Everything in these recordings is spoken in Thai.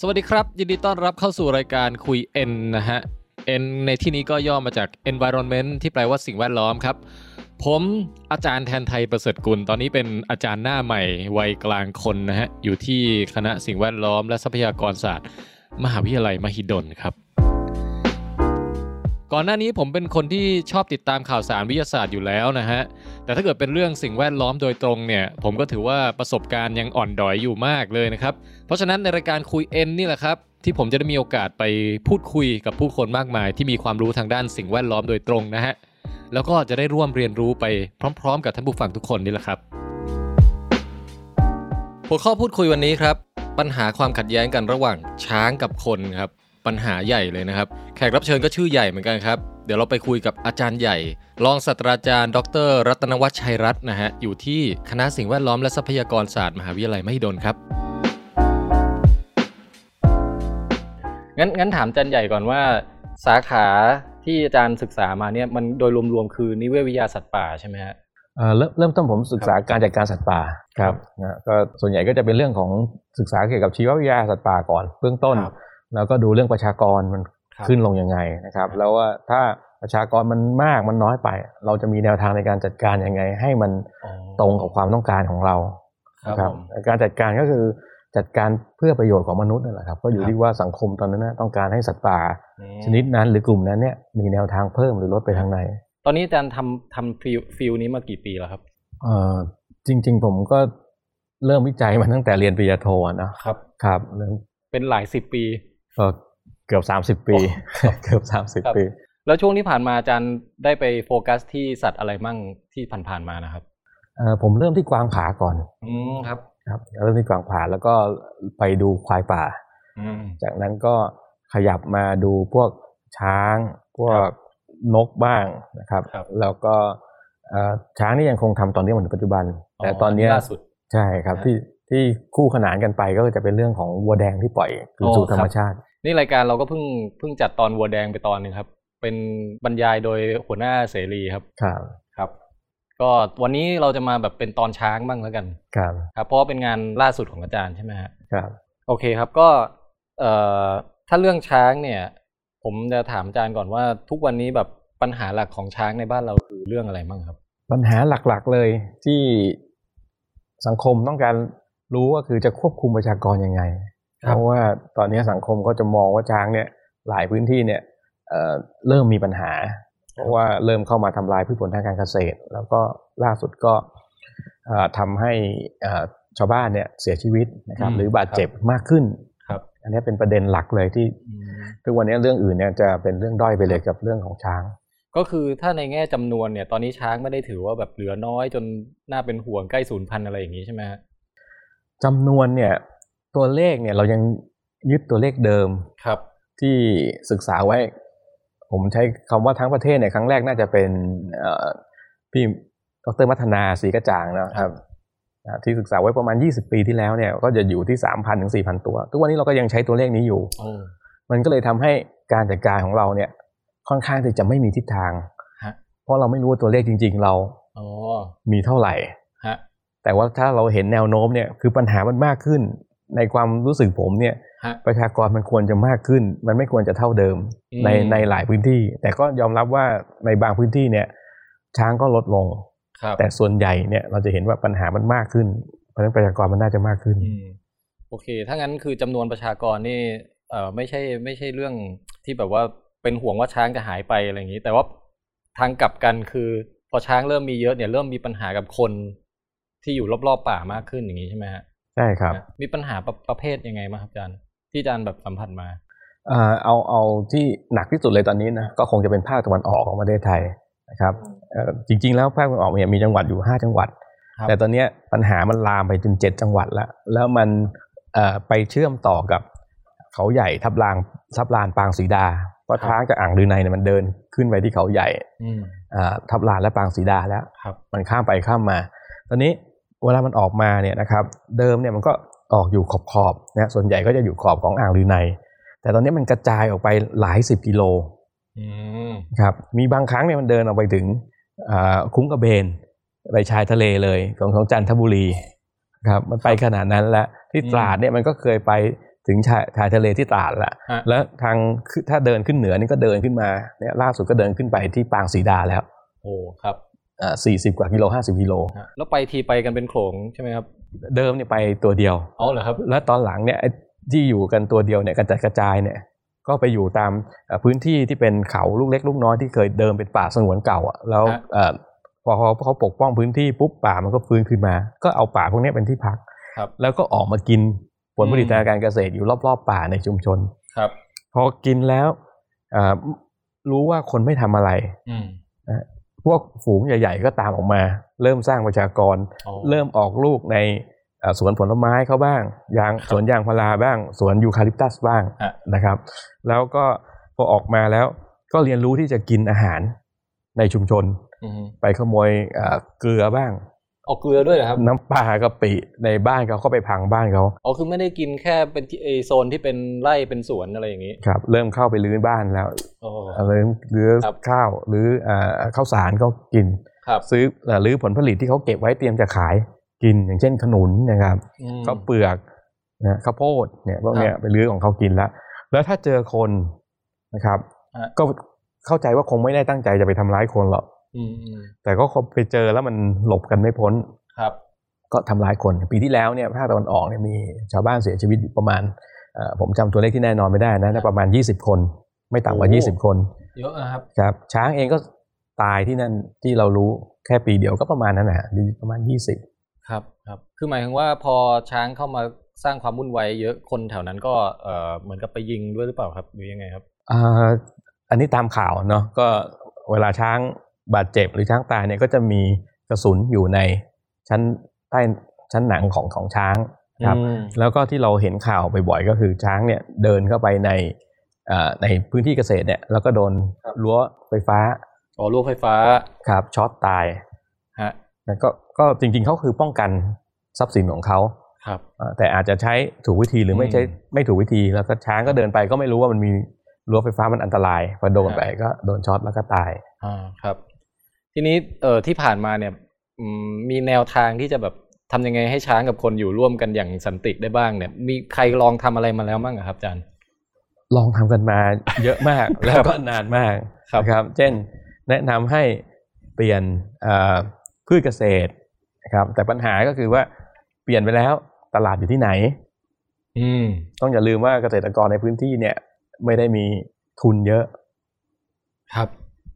สวัสดีครับ ยินดีต้อนรับเข้าสู่รายการคุย N นะฮะ N ในที่นี้ก็ย่อมาจาก environment ที่แปลว่าสิ่งแวดล้อมครับ ผมอาจารย์แทนไทยประเสริฐกุล ตอนนี้เป็นอาจารย์หน้าใหม่วัยกลางคนนะฮะ อยู่ที่คณะสิ่งแวดล้อมและทรัพยากรศาสตร์ มหาวิทยาลัยมหิดลครับ ก่อนหน้านี้ผมเป็นคนที่ชอบติดตามข่าวสารวิทยาศาสตร์อยู่แล้วนะฮะ แต่ถ้าเกิดเป็นเรื่องสิ่งแวดล้อมโดยตรงเนี่ย ผมก็ถือว่าประสบการณ์ยังอ่อนดอยอยู่มากเลยนะครับ เพราะฉะนั้นในรายการคุยเอ็นนี่แหละครับ ที่ผมจะได้มีโอกาสไปพูดคุยกับผู้คนมากมาย ที่มีความรู้ทางด้านสิ่งแวดล้อมโดยตรงนะฮะ แล้วก็จะได้ร่วมเรียนรู้ไปพร้อม ๆ กับท่านผู้ฟังทุกคนนี่แหละครับ หัวข้อพูดคุยวันนี้ครับ ปัญหาความขัดแย้งกันระหว่างช้างกับคนครับ ปัญหาใหญ่เลยนะครับ แขกรับเชิญก็ชื่อใหญ่เหมือนกันครับ เดี๋ยวเราไปคุยกับอาจารย์ใหญ่ รองศาสตราจารย์ ดร รัตนวัชชัยรัตน์นะฮะ อยู่ที่คณะสิ่งแวดล้อมและทรัพยากรศาสตร์มหาวิทยาลัยมหิดลครับงั้นงั้นถามอาจารย์ใหญ่ก่อนว่า สาขาที่อาจารย์ศึกษามาเนี่ยมันโดยรวมๆคือนิเวศวิทยาสัตว์ป่าใช่ไหมฮะเอ่อเริ่มเริ่มต้นผมศึกษาการจัดการสัตว์ป่าครับนะก็ส่วนใหญ่ก็จะเป็นเรื่องของศึกษาเกี่ยวกับชีววิทยาสัตว์ป่าก่อนเบื้องต้นครับ แล้วก็ดูเรื่องประชากรมันครับขึ้นลงยังไงนะครับ แล้วว่าถ้าประชากรมันมากมันน้อยไป เราจะมีแนวทางในการจัดการยังไง ให้มันอ๋อตรงกับความต้องการของเราครับนะผมการจัดการก็คือจัดการเพื่อประโยชน์ของมนุษย์นั่นแหละครับก็อยู่ครับที่ว่าสังคมตอนนั้นนะต้องการให้สัตว์ป่าอืมชนิดนั้นหรือกลุ่มนั้นเนี่ยมีแนวทางเพิ่มหรือลดไปทางไหน ตอนนี้อาจารย์ทำทำ field field นี้มากี่ปีแล้วครับเอ่อจริง ๆ ผมก็เริ่มวิจัยมาตั้งแต่เรียนปริญญาโทอะนะครับครับเริ่มเป็นหลายสิบปีก็ เกือบสามสิบ30ปี เกือบสามสิบครับปี แล้วช่วงที่ผ่านมาอาจารย์ได้ไปโฟกัสที่สัตว์อะไรมั่งที่ผ่านๆมานะครับเอ่อผมเริ่มที่กวางผาก่อน อืมครับ ครับ เริ่มที่กวางผาแล้วก็ไปดูควายป่าอืมจากนั้นก็ขยับมาดูพวกช้าง พวครักบนกบ้างนะครับครับแล้วก็เอ่อช้างนี่ยังคงทำตอนนี้มาถึงปัจจุบัน แต่ตอนเนี้ยล่าสุดใช่ครับนะที่ ที่คู่ขนานกันไปก็จะเป็นเรื่องของวัวแดงที่ปล่อยคืนสู่อ๋อธรรมชาติ นี่รายการเราก็เพิ่งเพิ่งจัดตอนวัวแดงไปตอนหนึ่งครับ เป็นบรรยายโดยหัวหน้าเสรีครับครับครับ ก็วันนี้เราจะมาแบบเป็นตอนช้างบ้างแล้วกันครับครับเพราะว่าเป็นงานล่าสุดของอาจารย์ใช่ไหมฮะครับโอเคครับก็เอ่อถ้าเรื่องช้างเนี่ย ผมจะถามอาจารย์ก่อนว่าทุกวันนี้แบบปัญหาหลักของช้างในบ้านเราคือเรื่องอะไรบ้างครับ ปัญหาหลักๆเลยที่สังคมต้องการ รู้ก็คือจะควบคุมประชากรยังไงครับเพราะว่าตอนนี้สังคมก็จะมองว่าช้างเนี่ยหลายพื้นที่เนี่ยเอ่อเริ่มมีปัญหา เพราะว่าเริ่มเข้ามาทำลายพืชผลทางการเกษตร แล้วก็ล่าสุดก็เอ่อทำให้เอ่อชาวบ้านเนี่ยเสียชีวิตนะครับอืมหรือบาดเจ็บมากขึ้นครับ อันนี้เป็นประเด็นหลักเลยที่อืมทุกวันนี้เรื่องอื่นเนี่ยจะเป็นเรื่องด้อยไปเลยกับเรื่องของช้าง ก็คือถ้าในแง่จำนวนเนี่ยตอนนี้ช้างไม่ได้ถือว่าแบบเหลือน้อยจนน่าเป็นห่วงใกล้สูญพันธุ์อะไรอย่างนี้ใช่ไหมฮะ จำนวนเนี่ยตัวเลขเนี่ยเรายังยึดตัวเลขเดิมครับ ที่ศึกษาไว้ ผมใช้คำว่าทั้งประเทศเนี่ยครั้งแรกน่าจะเป็นเอ่อพี่ดรมัฒนาศรีกระจ่างนะครับอ่าที่ศึกษาไว้ประมาณ 20 ปีที่แล้วเนี่ยก็จะอยู่ที่ 3,000ถึง4,000 ตัว ทุกวันนี้เราก็ยังใช้ตัวเลขนี้อยู่โอ้มันก็เลยทำให้การจัดการของเราเนี่ยค่อนข้างที่จะไม่มีทิศทางฮะเพราะเราไม่รู้ว่าตัวเลขจริง ๆ เราอ๋อมีเท่าไหร่ฮะ แต่ว่าถ้าเราเห็นแนวโน้มเนี่ยคือปัญหามันมากขึ้น ในความรู้สึกผมเนี่ยฮะประชากรมันควรจะมากขึ้น มันไม่ควรจะเท่าเดิมอืมในในหลายพื้นที่ แต่ก็ยอมรับว่าในบางพื้นที่เนี่ยช้างก็ลดลงครับแต่ส่วนใหญ่เนี่ยเราจะเห็นว่าปัญหามันมากขึ้น เพราะฉะนั้นประชากรมันน่าจะมากขึ้นอืมโอเค ถ้างั้นคือจำนวนประชากรนี่เอ่อไม่ใช่ไม่ใช่เรื่องที่แบบว่าเป็นห่วงว่าช้างจะหายไปอะไรอย่างนี้ แต่ว่าทางกลับกันคือ พอช้างเริ่มมีเยอะเนี่ยเริ่มมีปัญหากับคน ที่อยู่รอบๆป่ามากขึ้นอย่างนี้ใช่ไหมฮะใช่ครับ มีปัญหาประประเภทยังไงมางครับอาจารย์ ที่อาจารย์แบบสัมผัสมาเอ่อเอาเอาที่หนักที่สุดเลยตอนนี้นะก็คงจะเป็นภาคตะวันออกของประเทศไทยนะครับเอ่อจริง ๆ แล้วภาคตะวันออกเนี่ยมีจังหวัดอยู่ 5 จังหวัดครับแต่ตอนเนี้ยปัญหามันลามไปจนเจ็ดจังหวัดแล้วแล้วมันเอ่อไปเชื่อมต่อกับเขาใหญ่ทับลางทับลานปางสีดาเพราะครับช้างจากอ่างดือในเนี่ยมันเดินขึ้นไปที่เขาใหญ่อืมอ่าทับลานและปางสีดาแล้วครับมันข้ามไปข้ามมา ตอนนี้ เวลามันออกมาเนี่ยนะครับเดิมเนี่ยมันก็ออกอยู่ขอบขอบๆนะส่วนใหญ่ก็จะอยู่ขอบของอ่างลือใน แต่ตอนนี้มันกระจายออกไปหลายสิบกิโลอืมครับมีบางครั้งเนี่ยมันเดินออกไปถึงอ่าคุ้งกระเบนไปชายทะเลเลยของของจันทบุรีครับมันไปขนาดนั้นแล้วที่ตราดเนี่ยมันก็เคยไปถึงชายชายทะเลที่ตราดละฮะแล้วทางขึ้นถ้าเดินขึ้นเหนือนี่ก็เดินขึ้นมาเนี่ยล่าสุดก็เดินขึ้นไปที่ปางสีดาแล้ว โอ้ครับอ่า สี่สิบกว่ากิโลห้าสิบกิโลฮะแล้วไปทีไปกันเป็นโขลงใช่ไหมครับ เดิมเนี่ยไปตัวเดียวอ๋อเหรอครับ แล้วตอนหลังเนี่ยไอ้ที่อยู่กันตัวเดียวเนี่ยกระจัดกระจายเนี่ยก็ไปอยู่ตามเอ่อพื้นที่ที่เป็นเขาลูกเล็กลูกน้อยที่เคยเดิมเป็นป่าสงวนเก่าอะแล้วฮะเอ่อพอเขาเขาปกป้องพื้นที่ปุ๊บป่ามันก็ฟื้นขึ้นมา ก็เอาป่าพวกเนี้ยเป็นที่พักครับแล้วก็ออกมากินผลผลิตอืมทางการเกษตรอยู่รอบๆ ป่าในชุมชนครับ พอกินแล้วเอ่อรู้ว่าคนไม่ทำอะไรอืม พวกฝูงใหญ่ ๆ ก็ตามออกมา เริ่มสร้างประชากรอ๋อเริ่มออกลูกในเอ่อสวนผลไม้เขาบ้างยางครับสวนยางพาราบ้าง สวนยูคาลิปตัสบ้างฮะนะครับ แล้วก็พอออกมาแล้วก็เรียนรู้ที่จะกินอาหารในชุมชนอืมไปขโมยเอ่อเกลือบ้าง เอาเกลือด้วยเหรอครับ น้ำปลากะปิในบ้านเขาเข้าไปพังบ้านเขาอ๋อคือไม่ได้กินแค่เป็นที่ไอโซนที่เป็นไร่เป็นสวนอะไรอย่างนี้ ครับ เริ่มเข้าไปรื้อบ้านแล้วโอ้เริ่มรื้อครับข้าวหรืออ่าข้าวสารก็กินครับซื้อเอ่อรื้อผลผลิตที่เขาเก็บไว้เตรียมจะขายกินอย่างเช่นขนุนนะครับอืมข้าวเปลือกนะข้าวโพดเนี่ยพวกเนี้ยครับไปรื้อของเขากินแล้ว แล้วถ้าเจอคนนะครับฮะก็เข้าใจว่าคงไม่ได้ตั้งใจจะไปทำร้ายคนหรอกอืมอืม แต่ก็คงไปเจอแล้วมันหลบกันไม่พ้นครับ ก็ทำร้ายคนปีที่แล้วเนี่ยภาคตะวันออกเนี่ยมีชาวบ้านเสียชีวิตอยู่ประมาณเอ่อผมจำตัวเลขที่แน่นอนไม่ได้นะน่าประมาณ 20 คน ไม่ต่ำกว่าโอ้20 คนเยอะนะครับครับ ช้างเองก็ตายที่นั่นที่เรารู้แค่ปีเดียวก็ประมาณนั้นนะฮะประมาณ 20 ครับครับคือหมายถึงว่าพอช้างเข้ามาสร้างความวุ่นวายเยอะคนแถวนั้นก็เอ่อเหมือนกับไปยิงด้วยหรือเปล่าครับหรือยังไงครับอ่าอันนี้ตามข่าวเนาะก็เวลาช้าง บาดเจ็บหรือช้างตายเนี่ยก็จะมีกระสุนอยู่ในชั้นใต้ชั้นหนังของของช้างครับอืมแล้วก็ที่เราเห็นข่าวบ่อยๆก็คือช้างเนี่ยเดินเข้าไปในอ่าในพื้นที่เกษตรเนี่ยแล้วก็โดนรั้วไฟฟ้าอ๋อลูกไฟฟ้าครับช็อตตายฮะแล้วก็ก็จริงๆเขาคือป้องกันทรัพย์สินของเขาครับอ่าแต่อาจจะใช้ถูกวิธีหรือไม่ใช้อืมไม่ถูกวิธีแล้วก็ช้างก็เดินไปก็ไม่รู้ว่ามันมีรั้วไฟฟ้ามันอันตรายพอโดนครับไปก็โดนช็อตแล้วก็ตายอ่าครับ ทีนี้เอ่อที่ผ่านมาเนี่ยอืมมีแนวทางที่จะแบบทำยังไงให้ช้างกับคนอยู่ร่วมกันอย่างสันติได้บ้างเนี่ย มีใครลองทำอะไรมาแล้วบ้างอะครับอาจารย์ ลองทำกันมาเยอะมาก แล้วก็นานมากครับนะครับ เช่น แนะนำให้เปลี่ยนเอ่อพืชเกษตรนะครับ แต่ปัญหาก็คือว่าเปลี่ยนไปแล้วตลาดอยู่ที่ไหน อืมต้องอย่าลืมว่าเกษตรกรในพื้นที่เนี่ย ไม่ได้มีทุนเยอะ ครับ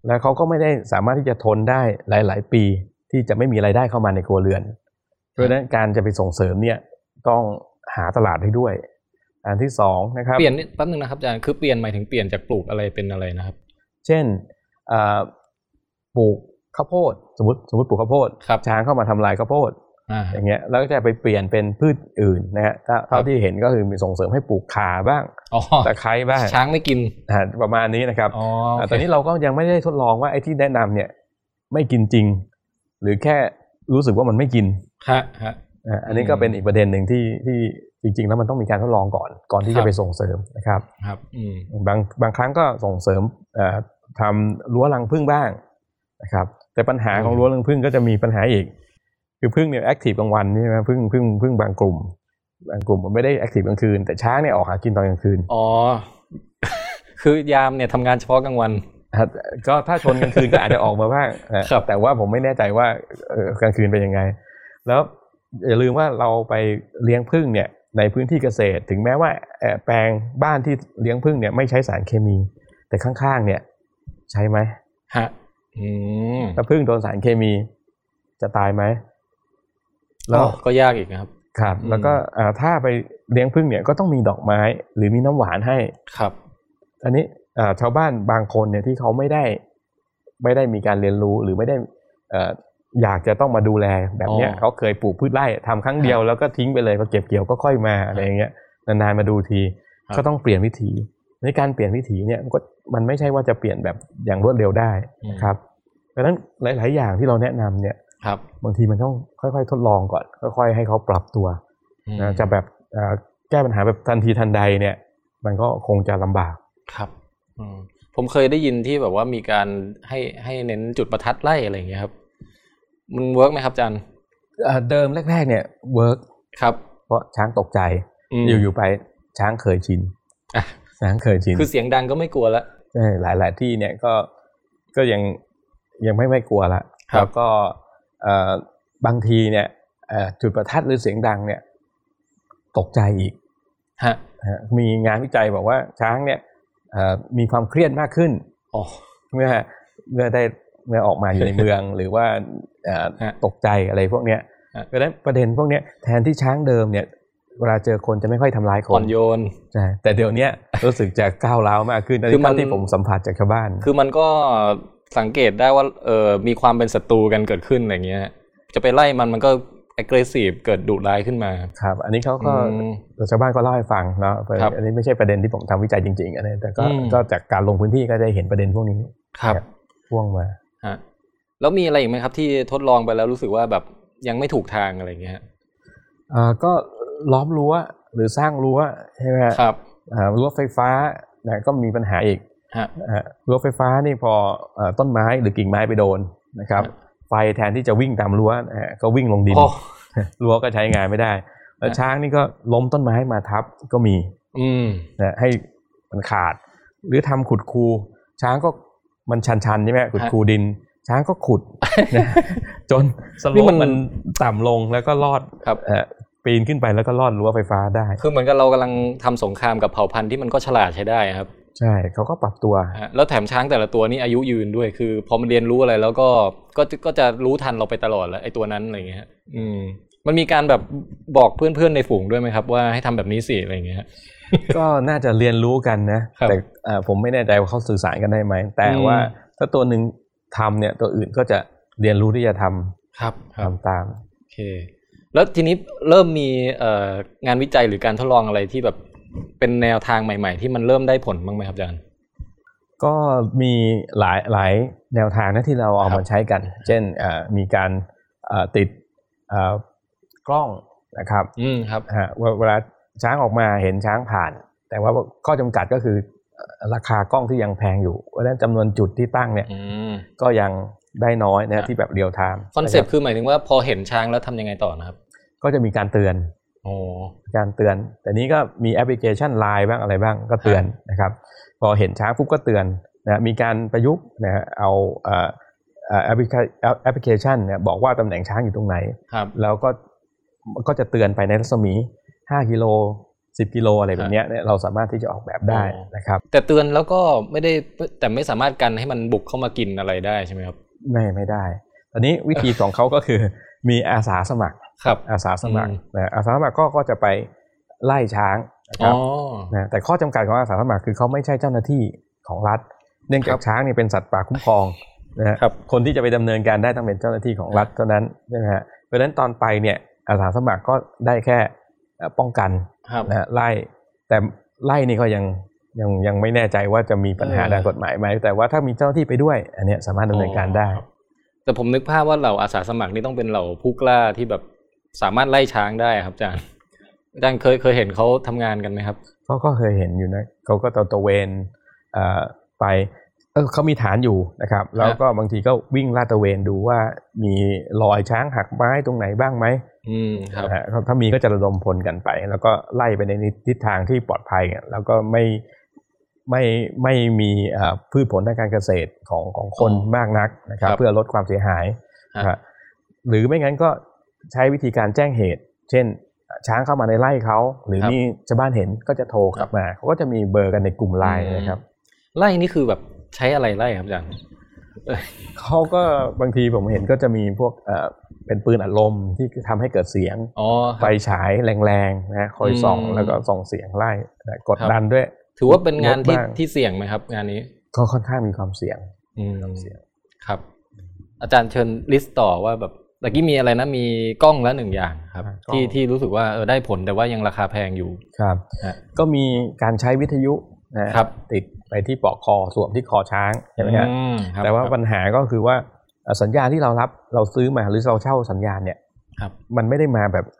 แล้วเขาก็ไม่ได้สามารถที่จะทนได้หลาย ๆ ปีที่จะไม่มีไรายได้เข้ามาในครัวเรือน เพราะฉะนั้นการจะไปส่งเสริมเนี่ยต้องหาตลาดให้ด้วย อันที่สองนะครับเปลี่ยนนิดแป๊บนึงนะครับอาจารย์คือเปลี่ยนหมายถึงเปลี่ยนจากปลูกอะไรเป็นอะไรนะครับ เช่นเอ่อปลูกข้าวโพด สมมติสมมติปลูกข้าวโพดครับช้างเข้ามาทำลายข้าวโพด อ่าอย่างเงี้ยแล้วก็จะไปเปลี่ยนเป็นพืชอื่นนะฮะถ้าเท่าครับที่เห็นก็คือมีส่งเสริมให้ปลูกข่าบ้างอ๋อตะไคร้บ้างช้างไม่กินอ่าประมาณนี้นะครับอ๋ออ่าโอเคตอนนี้เราก็ยังไม่ได้ทดลองว่าไอ้ที่แนะนำเนี่ยไม่กินจริง หรือแค่รู้สึกว่ามันไม่กินฮะฮะอ่าอันนี้ก็เป็นอีกประเด็นหนึ่งที่ที่จริง ๆ แล้วมันต้องมีการทดลองก่อน ก่อนที่จะครับไปส่งเสริมนะครับครับอืมบางบางครั้งก็ส่งเสริมเอ่อทำรั้วรังผึ้งบ้างนะครับ แต่ปัญหาของอืมรั้วรังผึ้งก็จะมีปัญหาอีก คือผึ้งเนี่ย active กลางวันใช่ไหมผึ้งผึ้งผึ้งบางกลุ่ม บางกลุ่มมันไม่ได้ active กลางคืน แต่ช้างเนี่ยออกหากินตอนกลางคืนอ๋อคือยามเนี่ยทำงานเฉพาะกลางวันครับก็ถ้าชนกลางคืนก็อาจจะออกมาบ้างนะครับแต่ว่าผมไม่แน่ใจว่าเอ่อกลางคืนเป็นยังไง แล้วอย่าลืมว่าเราไปเลี้ยงผึ้งเนี่ยในพื้นที่เกษตร ถึงแม้ว่าเอ่อแปลงบ้านที่เลี้ยงผึ้งเนี่ยไม่ใช้สารเคมี แต่ข้างๆ เนี่ย ใช้ไหมฮะอืมถ้าผึ้งโดนสารเคมีจะตายไหม แล้อ๋วอก็ยากอีกนะครับครับอืมแล้วก็อ่าถ้าไปเลี้ยงผึ้งเนี่ยก็ต้องมีดอกไม้ หรือมีน้ำหวานให้ครับ อันนี้อ่าชาวบ้านบางคนเนี่ยที่เขาไม่ได้ไม่ได้มีการเรียนรู้หรือไม่ได้เอ่ออยากจะต้องมาดูแลแบบเนี้ยอ๋อเขาเคยปลูกพืชไร่ทำครั้งเดียวแล้วก็ทิ้งไปเลยพอเก็บเกี่ยวก็ค่อยมาอะไรอย่างเงี้ยนานๆมาดูทีครับก็ต้องเปลี่ยนวิถีในการเปลี่ยนวิถีเนี่ยมันก็มันไม่ใช่ว่าจะเปลี่ยนแบบอย่างรวดเร็วได้นะครับดังนั้นหลาย ๆ อย่างที่เราแนะนำเนี่ย ครับ บางทีมันต้องค่อยๆ ทดลองก่อน ค่อย ๆ ให้เขาปรับตัวอืมนะจะแบบเอ่อแก้ปัญหาแบบทันทีทันใดเนี่ย มันก็คงจะลำบากครับอืมผมเคยได้ยินที่แบบว่ามีการให้ให้เน้นจุดประทัดไล่อะไรอย่างเงี้ยครับ มัน work ไหมครับอาจารย์เอ่อเดิมแรก ๆ เนี่ย work ครับ เพราะช้างตกใจมอยู่ๆไปช้างเคยชินอะช้างเคยชินคือเสียงดังก็ไม่กลัวละใช่หลายหลายที่เนี่ยก็ก็ยังยังไม่ไม่กลัวละครับแล้วก็เอ่อ บางทีเนี่ยเอ่อจุดประทัดหรือเสียงดังเนี่ยตกใจอีกฮะนะฮะมีงานวิจัยบอกว่าช้างเนี่ยเอ่อมีความเครียดมากขึ้นอ๋อเมื่อเมื่อได้เมื่อออกมาอยู่ในเมืองหรือว่าเอ่อฮะตกใจอะไรพวกเนี้ยฮะเพราะฉะนั้นประเด็นพวกเนี้ยแทนที่ช้างเดิมเนี่ยเวลาเจอคนจะไม่ค่อยทำร้ายคอ่อนนโยนใช่แต่เดี๋ยวเนี้ยรู้สึกจะก้าวร้าวมากขึ้นอันคือนี้มันเท่าที่ผมสัมผัสจากชาวบ้าน คือมันก็ สังเกตได้ว่าเออมีความเป็นศัตรูกันเกิดขึ้นอะไรเงี้ย จะไปไล่มันมันก็ aggressive เกิดดุร้ายขึ้นมา ครับ อันนี้เขาก็อืมชาวบ้านก็เล่าให้ฟังเนาะครับอันนี้ไม่ใช่ประเด็นที่ผมทำวิจัยจริงๆอันนี้แต่ก็อืมก็จากการลงพื้นที่ก็ได้เห็นประเด็นพวกนี้ครับพ่วงมาฮะแล้วมีอะไรอีกไหมครับ ที่ทดลองไปแล้วรู้สึกว่าแบบยังไม่ถูกทางอะไรเงี้ยฮะอ่าก็ล้อมรั้วหรือสร้างรั้วใช่ไหมฮะครับอ่ารั้วไฟฟ้านะก็มีปัญหาอีกฮะอ่า รั้วไฟฟ้านี่พอเอ่อต้นไม้หรือกิ่งไม้ไปโดนนะครับครับไฟแทนที่จะวิ่งตามรั้วนะฮะก็วิ่งลงดินโอ้รั้วก็ใช้งานไม่ได้ แล้วฮะช้างนี่ก็ล้มต้นไม้มาทับก็มี อืมนะให้มันขาด หรือทำขุดคูช้างก็มันชันๆใช่ไหมขุดคูดิน ช้างก็ขุดนะจนสโลนี่ปมันมันต่ำลงแล้วก็รอดครับเอ่อปีนขึ้นไปแล้วก็ลอดรั้วไฟฟ้าได้ คือเหมือนกับเรากำลังทำสงครามกับเผ่าพันธุ์ที่มันก็ฉลาดใช้ได้ครับ ใช่เขาก็ปรับตัวฮะแล้วแถมช้างแต่ละตัวนี่อายุยืนด้วย คือพอมันเรียนรู้อะไรแล้วก็ก็ก็จะรู้ทันเราไปตลอดแหล้วไอ้ตัวนั้นอะไรเงี้ยฮะอืมมันมีการแบบบอกเพื่อนๆในฝูงด้วยไหมครับ ว่าให้ทำแบบนี้สิอะไรเงี้ยฮะก็น่าจะเรียนรู้กันนะครับแต่เอ่อผมไม่แน่ใจว่าเขาสื่อสารกันได้ไหม แต่อืมว่าถ้าตัวหนึ่งทำเนี่ยตัวอื่นก็จะเรียนรู้ที่จะทำครับทำตามโอเคแล้วทีนี้เริ่มมีเอ่องานวิจัยหรือการทดลองอะไรที่แบบ เป็นแนวทางใหม่ ๆ ที่มันเริ่มได้ผลบ้างไหมครับอาจารย์ก็มีหลายหลายแนวทางนะที่เราเอาครับมาใช้กัน เช่นเอ่อมีการเอ่อติดเอ่อกล้องนะครับอืมครับฮะเวเวลาช้างออกมาเห็นช้างผ่าน แต่ว่าข้อจำกัดก็คือเอ่อราคากล้องที่ยังแพงอยู่เพราะฉะนั้นจำนวนจุดที่ตั้งเนี่ยอืมก็ยังได้น้อยครันะที่แบบ real-time concept คือหมายถึงว่าพอเห็นช้างแล้วทำยังไงต่อนะครับ ก็จะมีการเตือนโอ้ การเตือน แต่นี้ก็มีแอปพลิเคชันไลน์บ้างอะไรบ้างก็เตือนนะครับ พอเห็นช้างปุ๊บก็เตือนนะมีการประยุกต์นะฮะเอาเอ่อเอ่อแอปพลิเคแอปพลิเคชันเนี่ยบอกว่าตำแหน่งช้างอยู่ตรงไหนครับแล้วก็ก็จะเตือนไปในรัศมี 5 กิโล 10 กิโลอะไรแบบเนี้ยเนี่ยเราสามารถที่จะออกแบบได้อ๋อนะครับ แต่เตือนแล้วก็ไม่ได้แต่ไม่สามารถกันให้มันบุกเข้ามากินอะไรได้ใช่ไหมครับ ไม่ไม่ได้ ตอนนี้วิธีของเขาก็คือ มีอาสาสมัครครับอาสาสมัครอืมนะอาสาสมัครก็ก็จะไปไล่ช้างนะคอ๋รัอบนะแต่ข้อจำกัดของอาสาสมัครคือเขาไม่ใช่เจ้าหน้าที่ของรัฐ เนื่องจาครักบช้างเนี่ยเป็นสัตว์ป่าคุ้มครองนะฮะครับคนที่จะไปดำเนินการได้ต้องเป็นเจ้าหน้าที่ของรัฐเท่านั้นใช่ไหมฮะเพราะฉะนั้นตอนไปเนี่ยอาสาสมัครก็ได้แค่เอ่อป้องกันครับนะฮะไล่แต่ไล่นี่ก็ยังยังยังไม่แน่ใจว่าจะมีปัญหาเออทางกฎหมายไหมแต่ว่าถ้ามีเจ้าหน้าที่ไปด้วย อันเนี้ยสามารถดำเนินการได้อ๋อครับ แต่ผมนึกภาพว่าเหล่าอาสาสมัครนี่ต้องเป็นเหล่าผู้กล้าที่แบบสามารถไล่ช้างได้ครับอาจารย์อาจารย์เคยเคยเห็นเขาทำงานกันไหมครับก็ก็เคยเห็นอยู่นะเขาก็ตะตระเวนเอ่อไปเออเขามีฐานอยู่นะครับ แล้วก็บางทีก็วิ่งลาดตระเวนดูว่ามีรอยช้างหักไม้ตรงไหนบ้างไหมอืมครับนะฮะถ้ามีก็จะระดมพลกันไป แล้วก็ไล่ไปในทิศทางที่ปลอดภัยอะแล้วก็ไม่ ไม่ไม่มีเอ่อพืชผลทางการเกษตรของของคนอ๋อมากนักนะครับครับเพื่อลดความเสียหายฮะนะฮะหรือไม่งั้นก็ใช้วิธีการแจ้งเหตุ เช่น ช้างเข้ามาในไร่เขาหรือมีชาวบ้านเห็นก็จะโทรกลับมาเขาก็จะมีเบอร์กันในกลุ่มไลน์นะครับไล่นี่คือแบบใช้อะไรไล่ครับอาจารย์เขาก็บางทีผมเห็นก็จะมีพวกเอ่อเป็นปืนอัดลมที่ทำให้เกิดเสียงอ๋อคไฟรับฉายแรงๆนะคอยส่องอืมแล้วก็ส่องเสียงไล่นะกดครับดันด้วย ถือว่าเป็นงานที่ลดบ้างที่เสี่ยงไหมครับ งานนี้ ก็ค่อนข้างมีความเสี่ยงอืมเสี่ยงครับ อาจารย์เชิญลิสต์ต่อว่าแบบตะกี้มีอะไรนะมีกล้องละหนึ่งอย่างครับ ที่ที่รู้สึกว่าเออได้ผลแต่ว่ายังราคาแพงอยู่ครับฮะก็มีการใช้วิทยุนะครับ ติดไปที่ปลอกคอสวมที่คอช้างใช่ไหมฮะอืมครับแต่ว่าครับปัญหาก็คือว่าเอ่อสัญญาณที่เรารับเราซื้อมาหรือเราเช่าสัญญาณเนี่ยครับมันไม่ได้มาแบบเอ่อ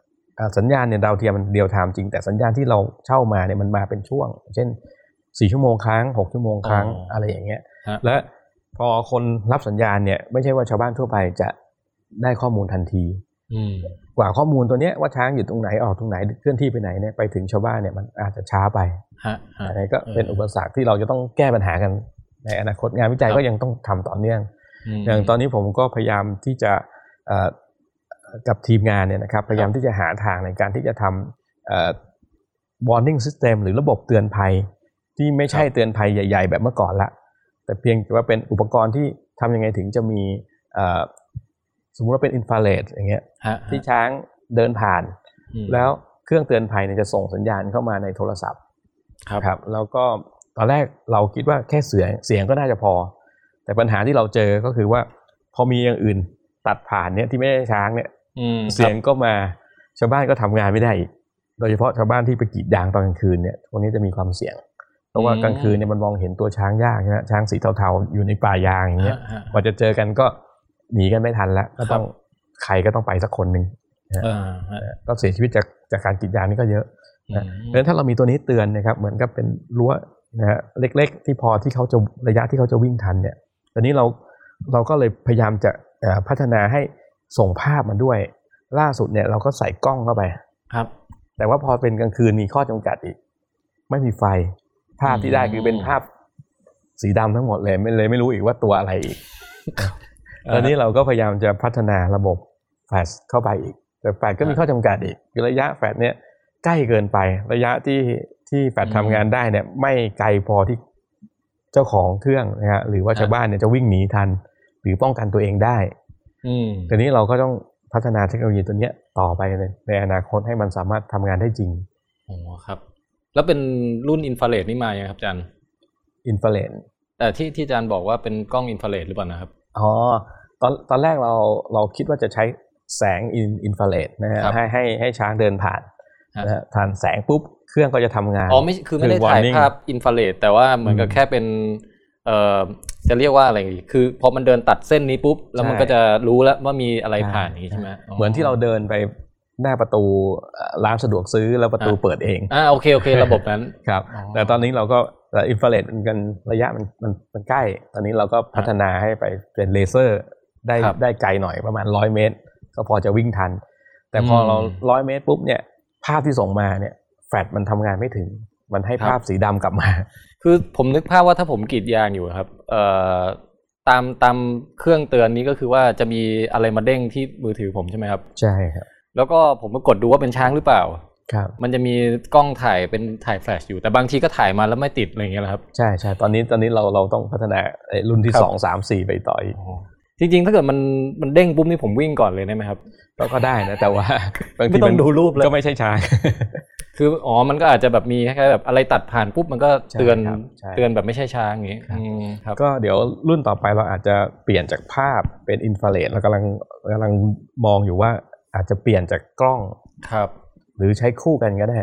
สัญญาณเนี่ยดาวเทียมมันเดียวไทม์จริง แต่สัญญาณที่เราเช่ามาเนี่ยมันมาเป็นช่วง เช่นสี่ชั่วโมงครั้งหกชั่วโมงครั้งอ๋อออะไรอย่างเงี้ยฮะและพอคนรับสัญญาณเนี่ยไม่ใช่ว่าชาวบ้านทั่วไปจะได้ข้อมูลทันทีอืมกว่าข้อมูลตัวเนี้ยว่าช้างอยู่ตรงไหนออกตรงไหนเคลื่อนที่ไปไหนเนี่ยไปถึงชาวบ้านเนี่ยมันอาจจะช้าไปฮะฮะอันนี้ก็เป็นอุปสรรคที่เราจะต้องแก้ปัญหากันในอนาคตงานวิจัยครับก็ยังต้องทำต่อเนื่องมอย่างตอนนี้ผมก็พยายามที่จะเอ่อ กับทีมงานเนี่ยนะครับพยายามที่จะหาทางในการที่จะทำเอ่อ warning system หรือระบบเตือนภัย ที่ไม่ใช่เตือนภัยใหญ่ ๆ แบบเมื่อก่อนละ แต่เพียงแต่ว่าเป็นอุปกรณ์ที่ทำยังไงถึงจะมีเอ่อสมมุติว่าเป็นอินฟราเรดอย่างเงี้ยฮะที่ช้างเดินผ่านอืมแล้วเครื่องเตือนภัยเนี่ยจะส่งสัญญาณเข้ามาในโทรศัพท์ครับครับแล้วก็ตอนแรกเราคิดว่าแค่เสียงเสียงก็น่าจะพอ แต่ปัญหาที่เราเจอก็คือว่า พอมีอย่างอื่นตัดผ่านเนี่ยที่ไม่ใช่ช้างเนี่ยอืม เสียงก็มาชาวบ้านก็ทำงานไม่ได้อีก โดยเฉพาะชาวบ้านที่ไปกรีดยางตอนกลางคืนเนี่ยพวกนี้จะมีความเสี่ยง เพราะว่ากลางคืนเนี่ยมันมองเห็นตัวช้างยากใช่ไหมช้างสีเทาๆอยู่ในป่ายางอย่างเงี้ยฮะฮะกว่าจะเจอกันก็หนีกันไม่ทันแล้วก็ต้องใครก็ต้องไปสักคนหนึ่งเออฮะก็เสียชีวิตจากจากการกรีดยางนี่ก็เยอะอืมเพราะฉะนั้นถ้าเรามีตัวนี้เตือนนะครับ เหมือนกับเป็นรั้วนะฮะเล็ก ๆ ที่พอที่เขาจะระยะที่เขาจะวิ่งทันเนี่ยตอนนี้เราเราก็เลยพยายามจะเอ่อพัฒนาให้ ส่งภาพมาด้วย ล่าสุดเนี่ยเราก็ใส่กล้องเข้าไปครับ แต่ว่าพอเป็นกลางคืนมีข้อจำกัดอีก ไม่มีไฟ ภาพที่ได้คือเป็นภาพสีดำทั้งหมดเลยไม่เลยไม่รู้อีกว่าตัวอะไรอีกตอนนี้เราก็พยายามจะพัฒนาระบบแฟลชเข้าไปอีก แต่แฟลชก็มีข้อจำกัดอีกคือระยะแฟลชเนี่ยใกล้เกินไประยะที่ที่แฟลชทำงานได้เนี่ย ไม่ไกลพอที่เจ้าของเครื่องนะฮะหรือว่าชาวบ้านเนี่ยจะวิ่งหนีทัน หรือป้องกันตัวเองได้ อืมทีนี้เราก็ต้องพัฒนาเทคโนโลยีตัวเนี้ยต่อไปในในอนาคตให้มันสามารถทำงานได้จริงโอ้ครับ แล้วเป็นรุ่นอินฟราเรดนี่มายังครับอาจารย์อินฟราเรดแต่ที่ที่อาจารย์บอกว่าเป็นกล้องอินฟราเรดหรือเปล่านะครับอ๋อตอนตอนแรกเราเราคิดว่าจะใช้แสงอินอินฟราเรดนะฮะครับให้ให้ให้ช้างเดินผ่านฮะนะฮะผ่านแสงปุ๊บเครื่องก็จะทำงาน อ๋อไม่คือไม่ได้คือถ่าย warning ภาพอินฟราเรดแต่ว่าเหมือนกับอืมแค่เป็นเอ่อ จะเรียกว่าอะไรดีคือพอมันเดินตัดเส้นนี้ปุ๊บแล้วมันใช่ก็จะรู้แล้วว่ามีอะไรผ่านอย่างนี้ใช่ไหมเหมือนที่เราเดินไปหน้าประตูเอ่อร้านสะดวกซื้อแล้วประตูอะเปิดเองอ่าโอเคโอเค ระบบนั้นครับอ๋อแต่ตอนนี้เราก็อินฟราเรดมันกันระยะมันมันมันใกล้ ตอนนี้เราก็พัฒนาให้ไปเป็นเลเซอร์ได้ครับได้ไกลหน่อยประมาณร้อยเมตร ก็พอจะวิ่งทัน แต่พออมเราร้อยเมตรปุ๊บเนี่ยภาพที่ส่งมาเนี่ยแฟลชมันทำงานไม่ถึง มันให้ครับภาพสีดำกลับมา คือผมนึกภาพว่าถ้าผมกรีดยางอยู่ครับ เอ่อตามตามเครื่องเตือนนี้ก็คือว่าจะมีอะไรมาเด้งที่มือถือผมใช่ไหมครับ ใช่ครับ แล้วก็ผมก็กดดูว่าเป็นช้างหรือเปล่าครับมันจะมีกล้องถ่ายเป็นถ่ายแฟลชอยู่แต่บางทีก็ถ่ายมาแล้วไม่ติดอะไรอย่างเงี้ยแหละครับใช่ใช่ตอนนี้ตอนนี้เราเราต้องพัฒนาไอ้รุ่นที่ครับสองสามสี่ไปต่ออีกจริงๆ ถ้าเกิดมันมันเด้งปุ๊บนี่ผมวิ่งก่อนเลยได้ไหมครับ ก็ก็ได้นะแต่ว่าบางทีไม่ต้องมันดูรูปแล้วก็ไม่ใช่ช้าง คืออ๋อมันก็อาจจะแบบมีคล้ายๆแบบอะไรตัดผ่านปุ๊บมันก็เตือนใช่ครับใช่เตือนแบบไม่ใช่ช้างอย่างงี้ครับอืมครับก็เดี๋ยวรุ่นต่อไปเราอาจจะเปลี่ยนจากภาพเป็นอินฟราเรดเรากำลังกำลังมองอยู่ว่าอาจจะเปลี่ยนจากกล้องครับ หรือใช้คู่กันก็ได้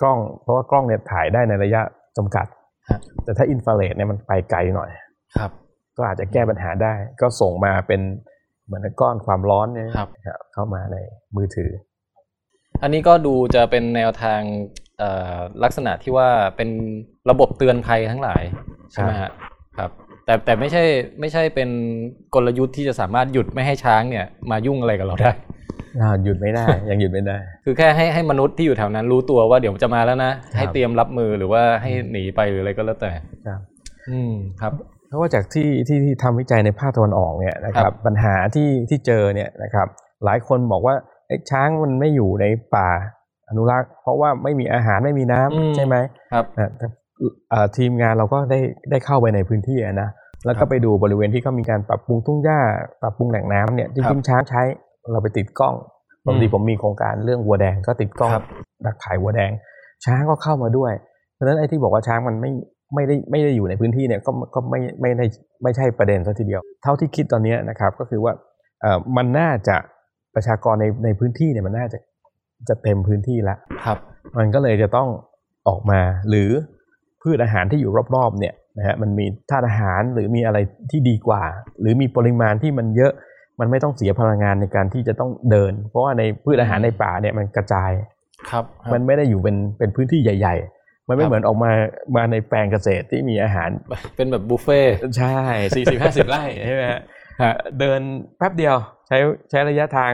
กล้อง เพราะว่ากล้องเนี่ยถ่ายได้ในระยะจำกัดฮะแต่ถ้าอินฟราเรดเนี่ยมันไปไกลหน่อยครับ ก็อาจจะแก้ปัญหาได้ ก็ส่งมาเป็นเหมือนก้อนความร้อนเนี่ยครับครับเข้ามาในมือถือ อันนี้ก็ดูจะเป็นแนวทางเอ่อลักษณะที่ว่าเป็นระบบเตือนภัยทั้งหลายใช่ไหมฮะครับ แต่แต่ไม่ใช่ไม่ใช่เป็นกลยุทธ์ที่จะสามารถหยุดไม่ให้ช้างเนี่ยมายุ่งอะไรกับเราได้อ่าหยุดไม่ได้ยังหยุดไม่ได้ คือแค่ให้ให้มนุษย์ที่อยู่แถวนั้นรู้ตัวว่าเดี๋ยวจะมาแล้วนะครับให้เตรียมรับมือหรือว่าให้หนีไปหรืออะไรก็แล้วแต่ครับ อืมครับเพราะว่าจากที่ที่ที่ทำวิจัยในภาคตะวันออกเนี่ยนะคครัรับบปัญหาที่ที่เจอเนี่ยนะครับ หลายคนบอกว่าไอ้ ช้างมันไม่อยู่ในป่าอนุรักษ์ เพราะว่าไม่มีอาหารไม่มีน้ำอืมใช่ไหมครับนะแต่เอ่อทีมงานเราก็ได้ได้เข้าไปในพื้นที่อะนะแล้วครัก็บไปดูบริเวณที่เขามีการปรับปรุงทุ่งหญ้าปรับปรุงแหล่งน้ำเนี่ยจครัริงบๆช้างใช้เราไปติดกล้องบางทีอืมผมมีโครงการเรื่องวัวแดงก็ติดกล้องครับดักถ่ายวัวแดง ช้างก็เข้ามาด้วยเพราะฉะนั้นไอ้ที่บอกว่าช้างมันไม่ไม่ได้ไม่ได้อยู่ในพื้นที่เนี่ยก็ก็ไม่ไม่ได้ไม่ใช่ประเด็นซะทีเดียว เท่าที่คิดตอนเนี้ยนะครับก็คือว่าเอ่อมันน่าจะ ประชากรในในพื้นที่เนี่ยมันน่าจะจะเต็มพื้นที่แล้วครับ มันก็เลยจะต้องออกมาหรือพืชอาหารที่อยู่รอบๆเนี่ยนะฮะมันมีธาตุอาหารหรือมีอะไรที่ดีกว่า หรือมีปริมาณที่มันเยอะมันไม่ต้องเสียพลังงานในการที่จะต้องเดิน เพราะว่าในพืชอาหารในป่าเนี่ยมันกระจายครับมันไม่ได้อยู่เป็นเป็นพื้นที่ใหญ่ ๆ มันไม่ครับเหมือนออกมามาในแปลงเกษตรที่มีอาหารเป็นแบบบุฟเฟ่ต์ใช่สี่สิบห้าสิบไร่ใช่ไหมฮะฮะเดินแป๊บเดียว ใช้ใช้ระยะทาง